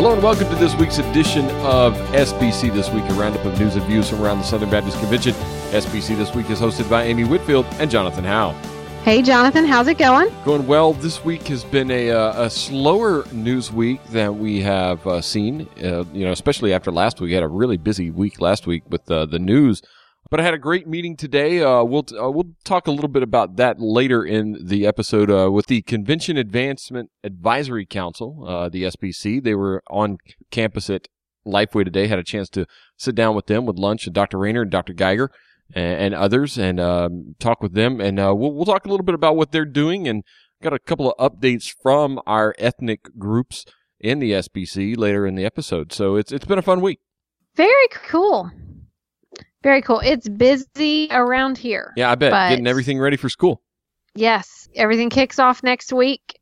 Hello and welcome to this week's edition of SBC This Week, a roundup of news and views from around the Southern Baptist Convention. SBC This Week is hosted by Amy Whitfield and Jonathan Howe. Hey, Jonathan, how's it going? Going well. This week has been a, uh, a slower news week than we have uh, seen. Uh, you know, especially after last week, we had a really busy week last week with uh, the news. But I had a great meeting today. Uh, we'll uh, we'll talk a little bit about that later in the episode uh, with the Convention Advancement Advisory Council, uh, the SBC. They were on campus at Lifeway today. Had a chance to sit down with them with lunch and Dr. Rainer and Dr. Geiger and, and others, and um, talk with them. And uh, we'll we'll talk a little bit about what they're doing and got a couple of updates from our ethnic groups in the SBC later in the episode. So it's it's been a fun week. Very cool. Very cool. It's busy around here. Yeah, I bet getting everything ready for school. Yes, everything kicks off next week,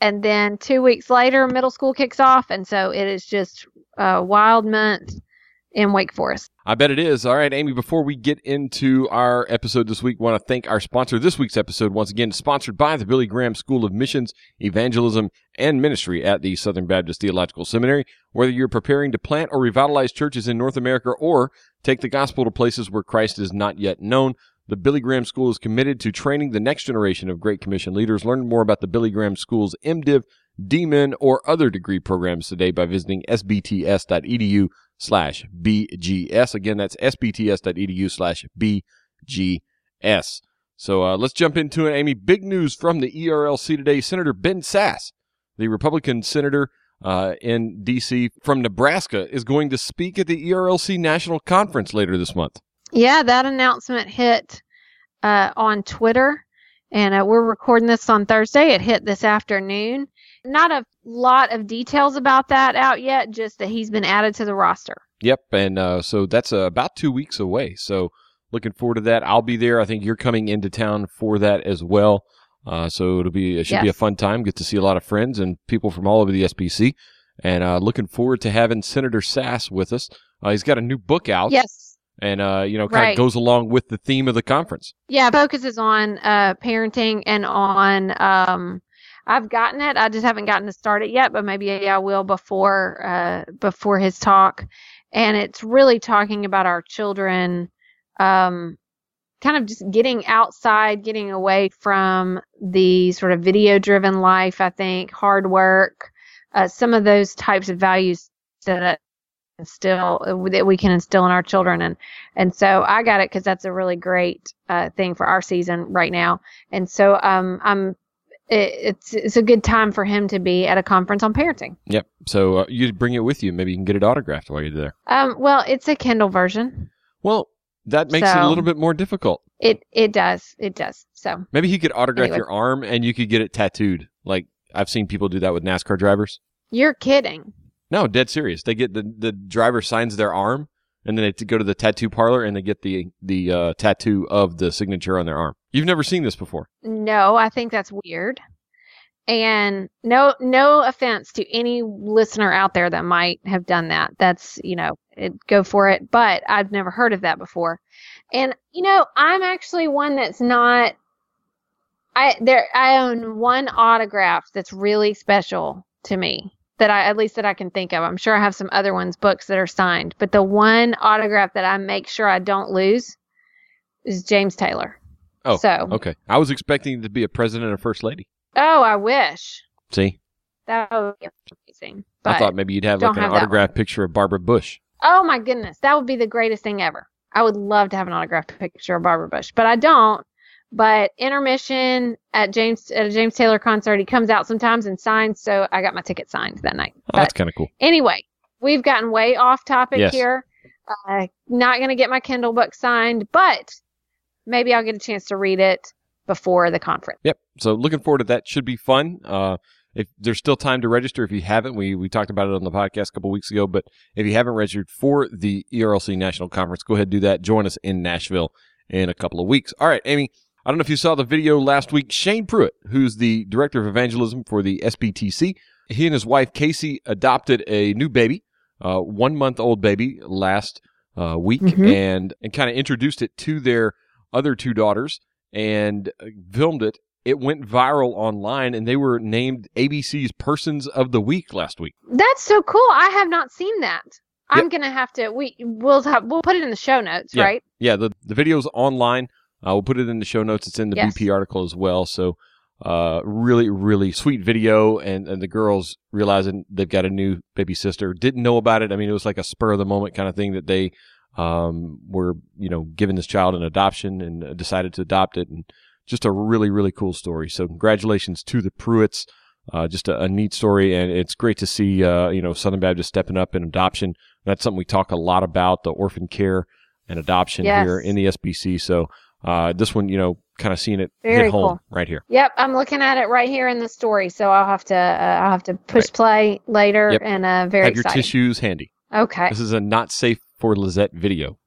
and then two weeks later, middle school kicks off, and so it is just a wild month in Wake Forest. I bet it is. All right, Amy, before we get into our episode this week, want to thank our sponsor. This week's episode, once again, sponsored by the Billy Graham School of Missions, Evangelism, and Ministry at the Southern Baptist Theological Seminary. Whether you're preparing to plant or revitalize churches in North America or take the gospel to places where Christ is not yet known, the Billy Graham School is committed to training the next generation of Great Commission leaders. Learn more about the Billy Graham School's MDiv, DMin, or other degree programs today by visiting sbts.edu slash BGS. Again, that's sbts.edu slash BGS. So uh, let's jump into it, Amy. Big news from the ERLC today. Senator Ben Sasse, the Republican senator uh, in D.C. from Nebraska, is going to speak at the ERLC National Conference later this month. Yeah, that announcement hit uh, on Twitter, and uh, we're recording this on Thursday. It hit this afternoon. Not a lot of details about that out yet, just that he's been added to the roster. Yep, and uh, so that's uh, about two weeks away. So looking forward to that. I'll be there. I think you're coming into town for that as well. Uh, so it'll be it should be a fun time. Get to see a lot of friends and people from all over the SBC, and uh, looking forward to having Senator Sasse with us. Uh, he's got a new book out, Yes. and uh, you know, kind of goes along with the theme of the conference. Yeah, focuses on uh, parenting and on. Um, I've gotten it. I just haven't gotten to start it yet, but maybe I will before uh, before his talk. And it's really talking about our children, um, kind of just getting outside, getting away from the sort of video driven life. I think hard work, uh, some of those types of values that instill that we can instill in our children and and so I got it because that's a really great uh, thing for our season right now. And so um, I'm it, it's it's a good time for him to be at a conference on parenting. Yep. So uh, you bring it with you. Maybe you can get it autographed while you're there. Um, well, it's a Kindle version. Well, that makes it a little bit more difficult. It it does it does. So Maybe he could autograph Anyway. your arm, and you could get it tattooed. Like I've seen people do that with NASCAR drivers. you're kidding. No, dead serious. They get the the driver signs their arm, and then they go to the tattoo parlor and they get the the uh, tattoo of the signature on their arm. You've never seen this before. No, I think that's weird. And no no offense to any listener out there that might have done that. That's, you know, it, go for it, but I've never heard of that before. And you know, I'm actually one that's not I there I own one autograph that's really special to me that I at least that I can think of. I'm sure I have some other ones books that are signed, but the one autograph that I make sure I don't lose is James Taylor. Oh, so Okay, I was expecting to be a president or first lady. Oh, I wish. See, That would be amazing. I thought maybe you'd have like an have autographed picture of Barbara Bush. oh my goodness, that would be the greatest thing ever. I would love to have an autographed picture of Barbara Bush, but I don't. But intermission at James at a James Taylor concert, he comes out sometimes and signs. So I got my ticket signed that night. Oh, that's kind of cool. Anyway, we've gotten way off topic Yes. here. Uh, not going to get my Kindle book signed, but maybe I'll get a chance to read it before the conference. Yep. So looking forward to that. Should be fun. Uh, if there's still time to register, if you haven't, we we talked about it on the podcast a couple weeks ago. But if you haven't registered for the ERLC National Conference, go ahead and do that. Join us in Nashville in a couple of weeks. All right, Amy. I don't know if you saw the video last week. Shane Pruitt, who's the director of evangelism for the SBTC, he and his wife Casey adopted a new baby, uh, one month old baby last uh, week, Mhm. and and kind of introduced it to their other two daughters and uh, filmed it it went viral online, and they were named ABC's Persons of the Week last week. That's so cool. I have not seen that. I'm gonna have to. We we'll have we'll put it in the show notes, Yeah. right? Yeah, the the video's online. Uh, we'll put it in the show notes. It's in the Yes. BP article as well. So, uh, really, really sweet video, and and the girls realizing they've got a new baby sister didn't know about it. I mean, it was like a spur of the moment kind of thing that they um were you know giving this child an adoption and uh, decided to adopt it, and just a really really cool story. So, congratulations to the Pruitts. Uh, just a, a neat story, and it's great to see uh, you know Southern Baptist stepping up in adoption. That's something we talk a lot about the orphan care and adoption Yes. here in the SBC. So uh, this one, you know, kind of seeing it Very hit home cool. right here. Yep, I'm looking at it right here in the story. So I'll have to uh, I'll have to push Right. play later, Yep. and uh, very Have your exciting. tissues handy. Okay. This is a not safe for Lizette video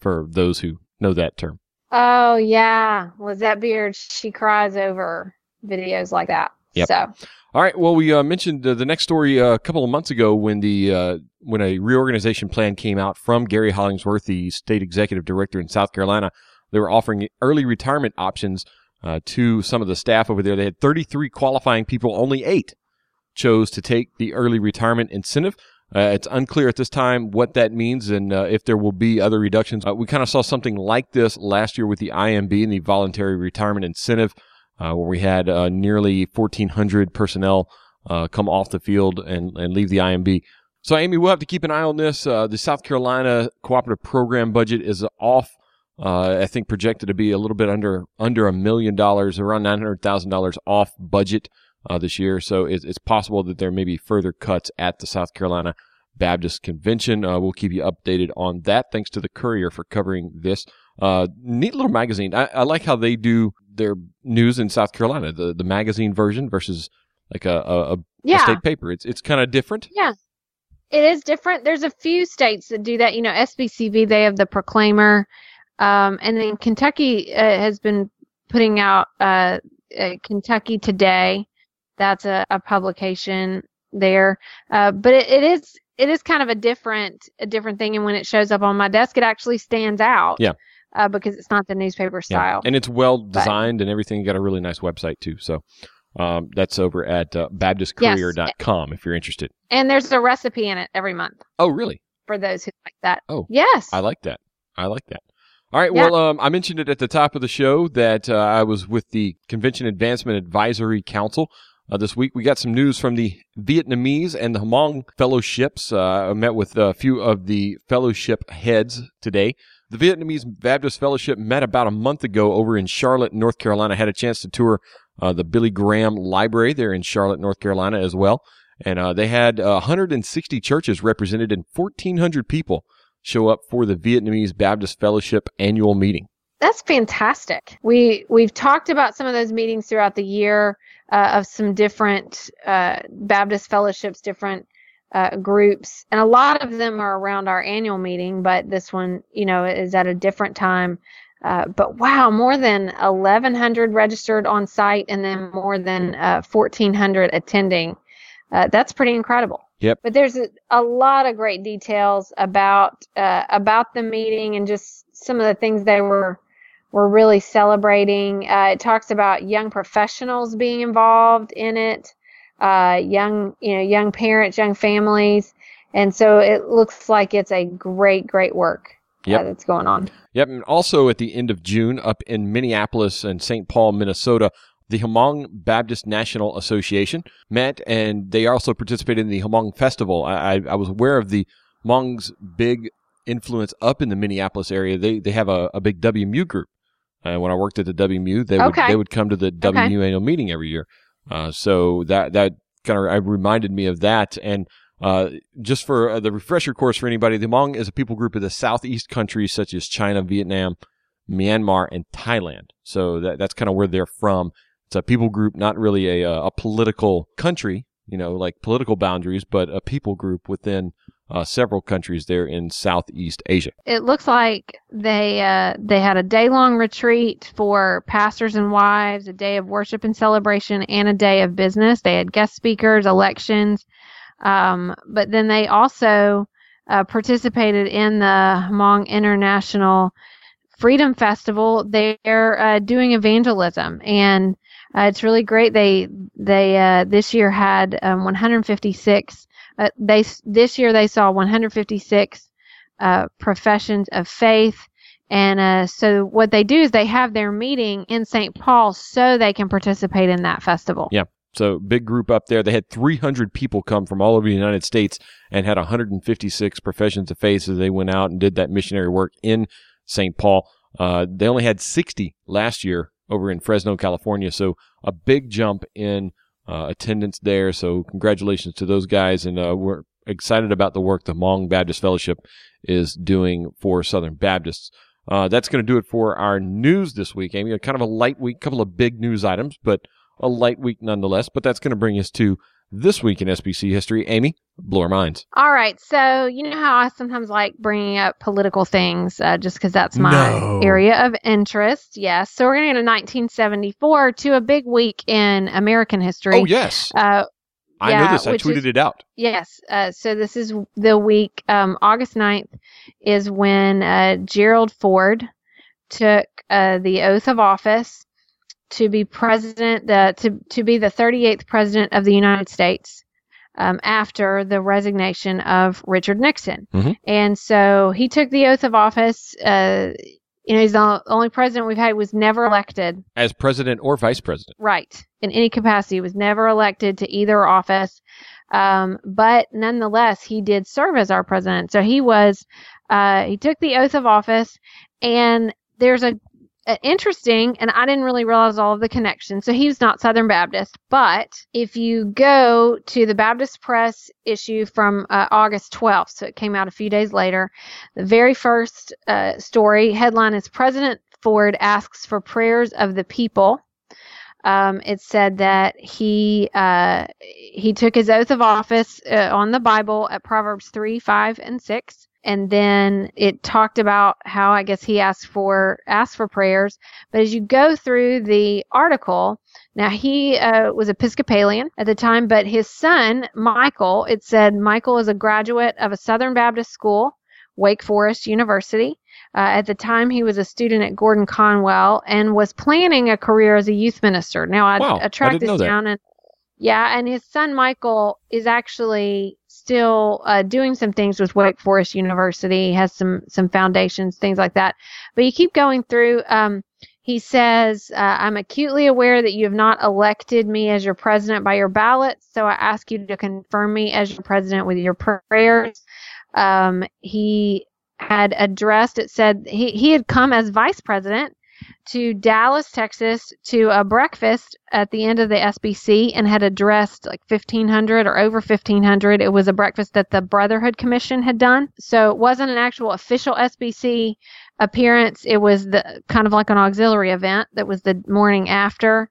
for those who know that term. Oh yeah, Lizette Beard. She cries over videos like that. Yep. So All right. Well, we uh, mentioned uh, the next story uh, a couple of months ago when the uh, when a reorganization plan came out from Gary Hollingsworth, the state executive director in South Carolina. They were offering early retirement options uh, to some of the staff over there. They had 33 qualifying people, only eight chose to take the early retirement incentive. Uh, it's unclear at this time what that means and uh, if there will be other reductions. Uh, we kind of saw something like this last year with the IMB and the voluntary retirement incentive, uh, where we had uh, nearly 1,400 personnel uh, come off the field and, and leave the IMB. So, Amy, we'll have to keep an eye on this. The South Carolina cooperative program budget is off. I think projected to be a little bit under under a million dollars, around nine hundred thousand dollars off budget uh, this year. So it's, it's possible that there may be further cuts at the South Carolina Baptist Convention. Uh, we'll keep you updated on that. Thanks to the Courier for covering this. Uh, neat little magazine. I, I like how they do their news in South Carolina. The the magazine version versus like a a, a yeah, state paper. It's it's kind of different. yeah, it is different. There's a few states that do that. You know, SBCV they have the Proclaimer, um, and then Kentucky uh, has been putting out uh, uh, Kentucky Today. That's a, a publication there, uh, but it, it is it is kind of a different a different thing. And when it shows up on my desk, it actually stands out. Yeah. Uh, because it's not the newspaper Yeah. style. And it's well designed and everything. You got a really nice website too. So um, that's over at uh, BaptistCourier.com if you're interested. And there's a recipe in it every month Oh, really? for those who like that. Oh. yes. I like that. I like that. All right. Yeah. Well, um, I mentioned it at the top of the show that uh, I was with the Convention Advancement Advisory Council uh, this week. We got some news from the Vietnamese and the Hmong fellowships. Uh, I met with a few of the fellowship heads today. The Vietnamese Baptist Fellowship met about a month ago over in Charlotte, North Carolina. Had a chance to tour uh, the Billy Graham Library there in Charlotte, North Carolina as well. And uh, they had uh, 160 churches represented and 1,400 people show up for the Vietnamese Baptist Fellowship annual meeting. That's fantastic. We we've talked about some of those meetings throughout the year uh, of some different uh, Baptist fellowships, different uh, groups, and a lot of them are around our annual meeting. But this one, you know, is at a different time. Uh, but wow, more than 1,100 registered on site, and then more than uh, 1,400 attending. Uh, that's pretty incredible. Yep. But there's a, a lot of great details about uh, about the meeting and just some of the things they were were really celebrating. Uh, it talks about young professionals being involved in it, uh, young you know young parents, young families, and so it looks like it's a great great work Yep. uh, that's going on. Yep. And also at the end of June, up in Minneapolis and St. Paul, Minnesota, the Hmong Baptist National Association met and they also participated in the Hmong Festival. I, I, I was aware of the Hmong's big influence up in the Minneapolis area. They, they have a, a big WMU group. Uh, when I worked at the WMU, they would, Okay. they would come to the WMU annual meeting every year. Uh, so that, that kind of reminded me of that. And uh, just for uh, the refresher course for anybody, the Hmong is a people group of the southeast countries such as China, Vietnam, Myanmar, and Thailand. So that, that's kind of where they're from. It's a people group, not really a, uh, a political country, you know, like political boundaries, but a people group within uh, several countries there in Southeast Asia. It looks like they uh, they had a day long retreat for pastors and wives, a day of worship and celebration, and a day of business. They had guest speakers, elections, um, but then they also uh, participated in the Hmong International Freedom Festival. They're uh, doing evangelism, and Uh, it's really great. They they uh, this year had um, 156. Uh, they this year they saw 156 uh, professions of faith, and uh, so what they do is they have their meeting in St. Paul so they can participate in that festival. Yeah. So big group up there. They had 300 people come from all over the United States and had 156 professions of faith as they went out and did that missionary work in St. Paul. Uh, they only had 60 last year over in Fresno, California. So a big jump in uh, attendance there. So congratulations to those guys. And uh, we're excited about the work the Hmong Baptist Fellowship is doing for Southern Baptists. Uh, that's going to do it for our news this week, Amy. Kind of a light week, couple of big news items, but a light week nonetheless. But that's going to bring us to this week in SBC history. Amy, blow our minds. All right. So, you know how I sometimes like bringing up political things uh, just because that's my No. area of interest. Yes. So, we're going to go to 1974 to a big week in American history. Oh, yes. Uh, I yeah, know this. I tweeted is- it out. Yes. Uh, so this is the week, um, August 9th is when uh, Gerald Ford took uh, the oath of office to be president, the, to, to be the 38th president of the United States um, after the resignation of Richard Nixon. Mhm. And so he took the oath of office. Uh, you know, he's the only president we've had who was never elected As president or vice president. right in any capacity was never elected to either office um, but nonetheless he did serve as our president so he was uh, he took the oath of office and there's a interesting and i didn't really realize all of the connections. So he was not southern baptist. But if you go to the baptist press issue from uh, august 12th so it came out a few days later the very first uh, story headline is president ford asks for prayers of the people. Um, it said that he uh, he took his oath of office uh, on the Bible at Proverbs three, five, and six, and then it talked about how I guess he asked for asked for prayers. But as you go through the article, now he uh, was Episcopalian at the time, but his son Michael, it said Michael is a graduate of a Southern Baptist school, Wake Forest University. Uh, at the time, he was a student at Gordon Conwell and was planning a career as a youth minister. Now, I, Wow, I I tracked didn't this down, and yeah, and his son Michael is actually still uh, doing some things with Wake Forest University. Has some some foundations, things like that. But you keep going through. Um, he says, uh, "I'm acutely aware that you have not elected me as your president by your ballot, so I ask you to confirm me as your president with your prayers." Um, he had addressed. It said he he had come as vice president to Dallas, Texas, to a breakfast at the end of the SBC and had addressed like 1,500 or over 1,500. It was a breakfast that the Brotherhood Commission had done. So it wasn't an actual official SBC appearance. It was the kind of like an auxiliary event that was the morning after.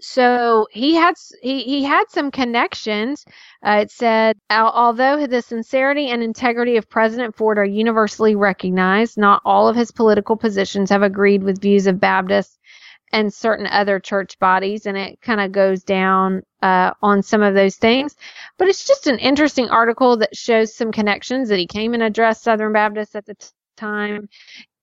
So he had he, he had some connections. Uh, it said, although the sincerity and integrity of President Ford are universally recognized, not all of his political positions have agreed with views of Baptists and certain other church bodies." And it kind of goes down uh, on some of those things. But it's just an interesting article that shows some connections that he came and addressed Southern Baptists at the t- time.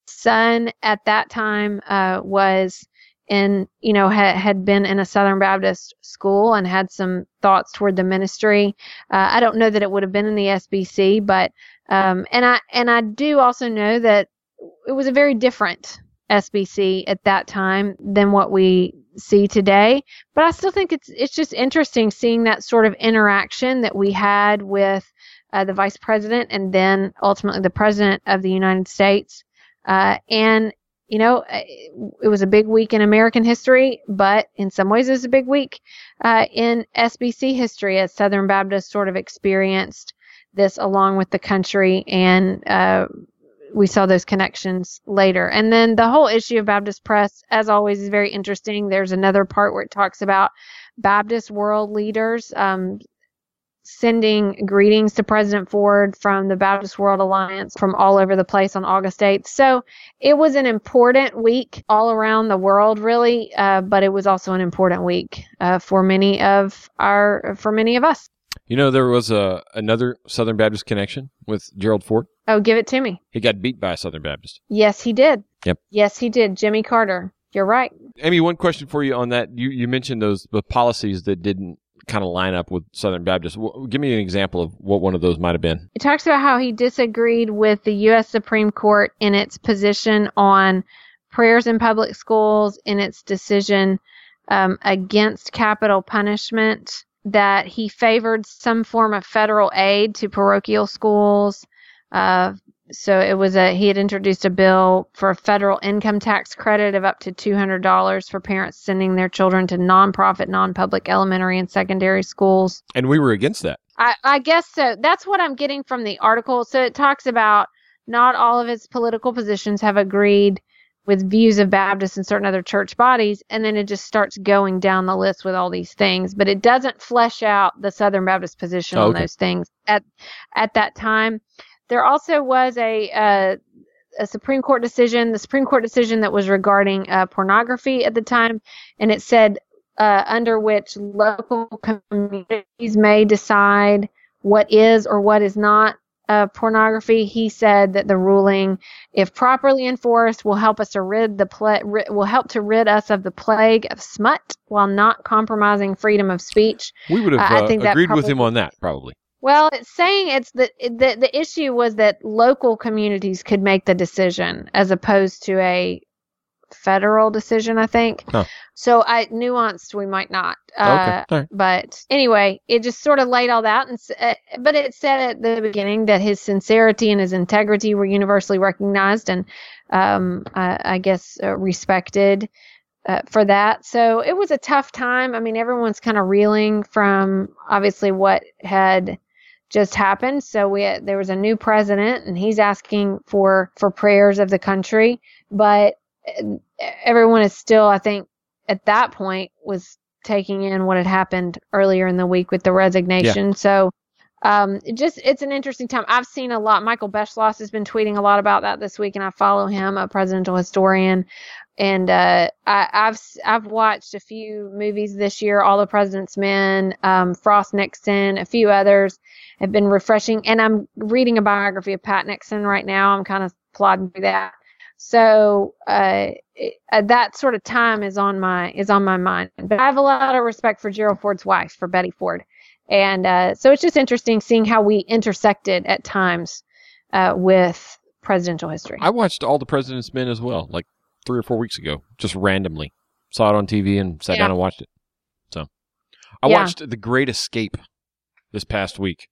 Son at that time uh, was in you know ha- had been in a Southern Baptist school and had some thoughts toward the ministry. Uh, I don't know that it would have been in the SBC, but um, and I and I do also know that it was a very different SBC at that time than what we see today. But I still think it's it's just interesting seeing that sort of interaction that we had with uh, the vice president and then ultimately the president of the United States. Uh, and you know, uh, it was a big week in American history, but in some ways it was a big week uh, in SBC history as Southern Baptists sort of experienced this along with the country and uh, we saw those connections later. And then the whole issue of Baptist press, as always, is very interesting. There's another part where it talks about Baptist world leaders um, sending greetings to President Ford from the Baptist World Alliance from all over the place on August 8th. So it was an important week all around the world, really, uh, but it was also an important week uh, for many of our for many of us. You know, there was a another Southern Baptist connection with Gerald Ford. Oh, give it to me. He got beat by a Southern Baptist. Yes, he did. Yep. Yes, he did. Jimmy Carter. you're right. Amy, one question for you on that. You you mentioned those the policies that didn't kind of line up with Southern Baptists. W- give me an example of what one of those might have been. It talks about how he disagreed with the U.S. Supreme Court in its position on prayers in public schools, in its decision um, against capital punishment, that he favored some form of federal aid to parochial schools. Uh, so it was a he had introduced a bill for a federal income tax credit of up to $200 for parents sending their children to nonprofit, non-public elementary and secondary schools. And we were against that. I, I guess so. That's what I'm getting from the article. So it talks about not all of its political positions have agreed with views of Baptists and certain other church bodies, and then it just starts going down the list with all these things. But it doesn't flesh out the Southern Baptist position Oh, on those things at at that time. There also was a uh, a Supreme Court decision, the Supreme Court decision that was regarding uh, pornography at the time, and it said uh, under which local communities may decide what is or what is not uh, pornography. He said that the ruling, if properly enforced, will help us to rid the pla- ri- will help to rid us of the plague of smut while not compromising freedom of speech. We would have I- uh, think agreed with him on that, probably. Well, it's saying it's the, the the issue was that local communities could make the decision as opposed to a federal decision. I think. Huh. So I nuanced. We might not. Uh, okay. Right. but anyway, it just sort of laid all that, and uh, but it said at the beginning that his sincerity and his integrity were universally recognized and, um, I, I guess uh, respected uh, for that. So it was a tough time. I mean, everyone's kind of reeling from obviously what had just happened. So we had, there was a new president, and he's asking for for prayers of the country, but uh, everyone is still, I think, at that point was taking in what had happened earlier in the week with the resignation. So um, it just it's an interesting time. I've seen a lot. Michael Beschloss has been tweeting a lot about that this week, and I follow him, a presidential historian. And uh, I, I've s- I've watched a few movies this year, All the President's Men, um, Frost Nixon, a few others have been refreshing. And I'm reading a biography of Pat Nixon right now. I'm kind of plodding through that. So uh, it, uh, that sort of time is on my is on my mind. But I have a lot of respect for Gerald Ford's wife, for Betty Ford, and uh, so it's just interesting seeing how we intersected at times uh, with presidential history. I watched All the President's Men as well, like three or four weeks ago, just randomly. Saw it on TV and sat Yeah. down and watched it. So I Yeah. watched The Great Escape this past week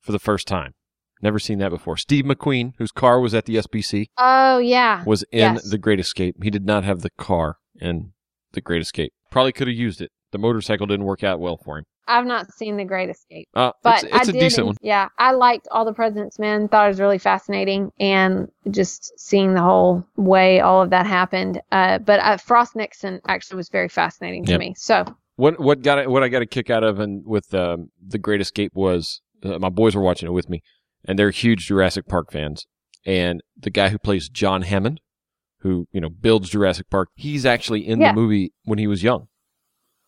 for the first time. Never seen that before. Steve McQueen, whose car was at the SBC, Oh yeah, was in Yes. The Great Escape. He did not have the car in The Great Escape. Probably could have used it. The motorcycle didn't work out well for him. I've not seen The Great Escape. Uh, But it's it's I a did, decent one. Yeah, I liked All the President's Men. Thought it was really fascinating, and just seeing the whole way all of that happened. Uh, but uh, Frost Nixon actually was very fascinating to Yep. me. So What what got what I got a kick out of and with um, the Great Escape was uh, my boys were watching it with me, and they're huge Jurassic Park fans. And the guy who plays John Hammond, who you know builds Jurassic Park, he's actually in Yeah. the movie when he was young.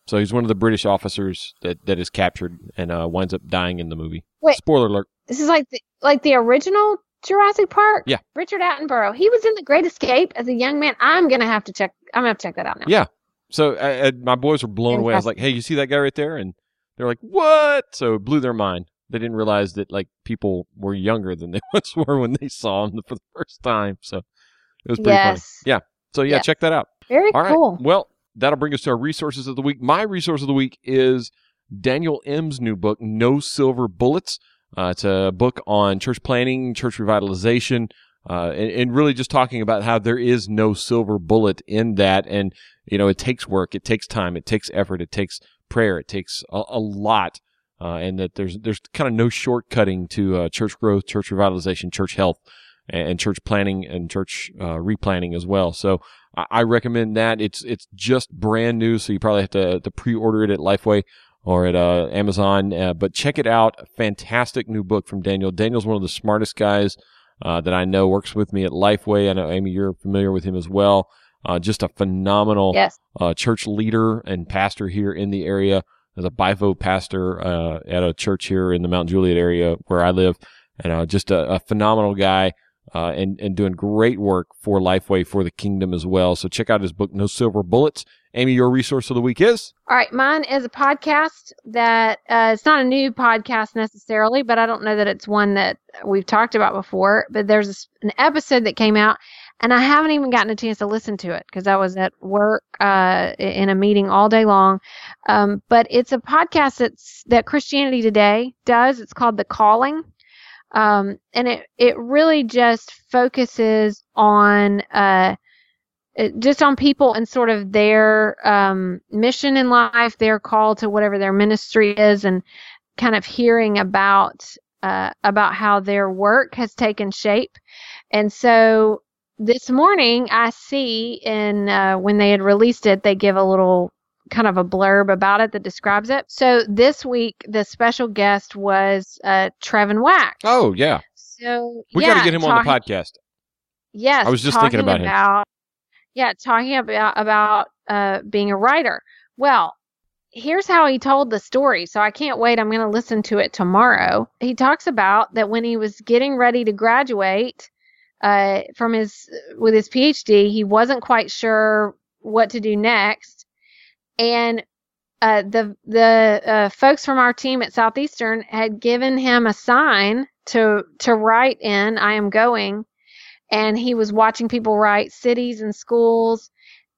So he's one of the British officers that, that is captured and uh, winds up dying in the movie. Wait. Spoiler alert. this is like the like the original Jurassic Park. Yeah. Richard Attenborough. He was in The Great Escape as a young man. I'm gonna have to check. I'm gonna have to check that out now. Yeah. So uh, uh, my boys were blown away. I was like, "Hey, you see that guy right there?" And they're like, "What?" So it blew their mind. They didn't realize that like people were younger than they once were when they saw him for the first time. So it was pretty funny. Yeah. So yeah, Yeah. check that out. Very All right. cool. Well, that'll bring us to our resources of the week. My resource of the week is Daniel Im's new book, No Silver Bullets. Uh, it's a book on church planning, church revitalization, uh, and, and really just talking about how there is no silver bullet in that. And, you know, it takes work, it takes time, it takes effort, it takes prayer, it takes a, a lot. Uh, and that there's there's kind of no shortcutting to uh, church growth, church revitalization, church health, and, church planning and church uh, replanning as well. So I, I recommend that. It's it's just brand new, so you probably have to, to pre-order it at Lifeway or at uh, Amazon. Uh, but check it out. Fantastic new book from Daniel. Daniel's one of the smartest guys uh, that I know. Works with me at Lifeway. I know Amy, you're familiar with him as well. Uh, just a phenomenal Yes. uh, church leader and pastor here in the area. As a bivo pastor uh, at a church here in the Mount Juliet area where I live, and uh, just a, a phenomenal guy. Uh, and and doing great work for Lifeway for the kingdom as well. So check out his book, No Silver Bullets. Amy, your resource of the week is? All right, mine is a podcast that uh, it's not a new podcast necessarily, but I don't know that it's one that we've talked about before. But there's a, an episode that came out, and I haven't even gotten a chance to listen to it because I was at work uh, in a meeting all day long. Um, but it's a podcast that's that Christianity Today does. It's called The Calling. Um, and it, it really just focuses on uh, just on people and sort of their um, mission in life, their call to whatever their ministry is, and kind of hearing about uh, about how their work has taken shape. And so this morning, I see in uh, when they had released it, they give a little kind of a blurb about it that describes it. So this week, the special guest was uh, Trevin Wax. Oh yeah. So we yeah, got to get him on the podcast. Yes, I was just thinking about, about him. Yeah, talking about about uh, being a writer. Well, here's how he told the story. So I can't wait. I'm going to listen to it tomorrow. He talks about that when he was getting ready to graduate uh, from his with his PhD, he wasn't quite sure what to do next, and uh, the the uh, folks from our team at Southeastern had given him a sign to to write in. I am going and he was watching people write cities and schools.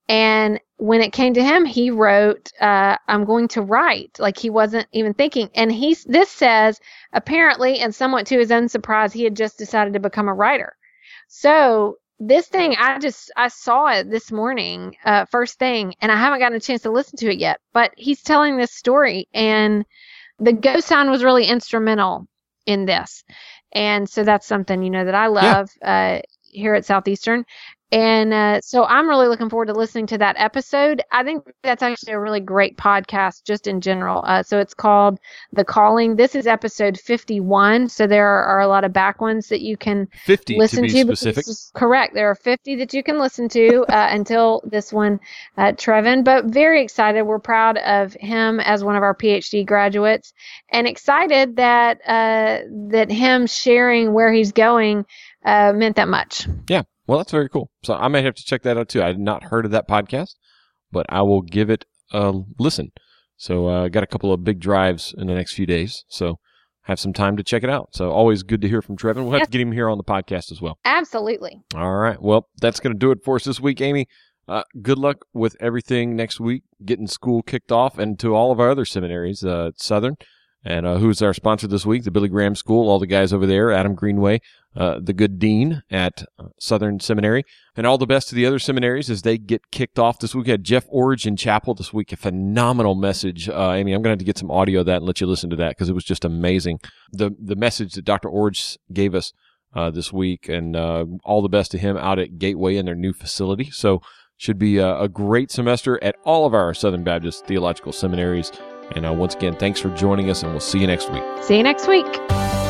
And when it came to him, he wrote, uh, I'm going to write. Like he wasn't even thinking. And he this says, apparently, and somewhat to his own surprise, he had just decided to become a writer. So this thing, I just, I saw it this morning, uh, first thing, and I haven't gotten a chance to listen to it yet, but he's telling this story and the go sign was really instrumental in this. And so that's something, you know, that I love. Yeah. Uh, here at Southeastern. And uh, so I'm really looking forward to listening to that episode. I think that's actually a really great podcast just in general. Uh, so it's called The Calling. This is episode 51. So there are, are a lot of back ones that you can 50 listen to. to specific. correct. There are 50 that you can listen to uh, until this one, uh, Trevin. But very excited. We're proud of him as one of our PhD graduates and excited that, uh, that him sharing where he's going uh, meant that much. Yeah. Well, that's very cool. So I might have to check that out too. I had not heard of that podcast, but I will give it a listen. So I uh, got a couple of big drives in the next few days. So have some time to check it out. So always good to hear from Trevin. We'll have yes. to get him here on the podcast as well. Absolutely. All right. Well, that's going to do it for us this week, Amy. Uh, good luck with everything next week, getting school kicked off, and to all of our other seminaries, uh, Southern. And uh, who's our sponsor this week? The Billy Graham School. All the guys over there, Adam Greenway, uh, the good dean at Southern Seminary, and all the best to the other seminaries as they get kicked off this week. We had Jeff Iorg in Chapel this week, a phenomenal message. Uh, Amy, I'm going to have to get some audio of that and let you listen to that because it was just amazing. The the message that Dr. Iorg gave us uh, this week, and uh, all the best to him out at Gateway in their new facility. So should be a, a great semester at all of our Southern Baptist theological seminaries. And uh, once again, thanks for joining us, and we'll see you next week. See you next week.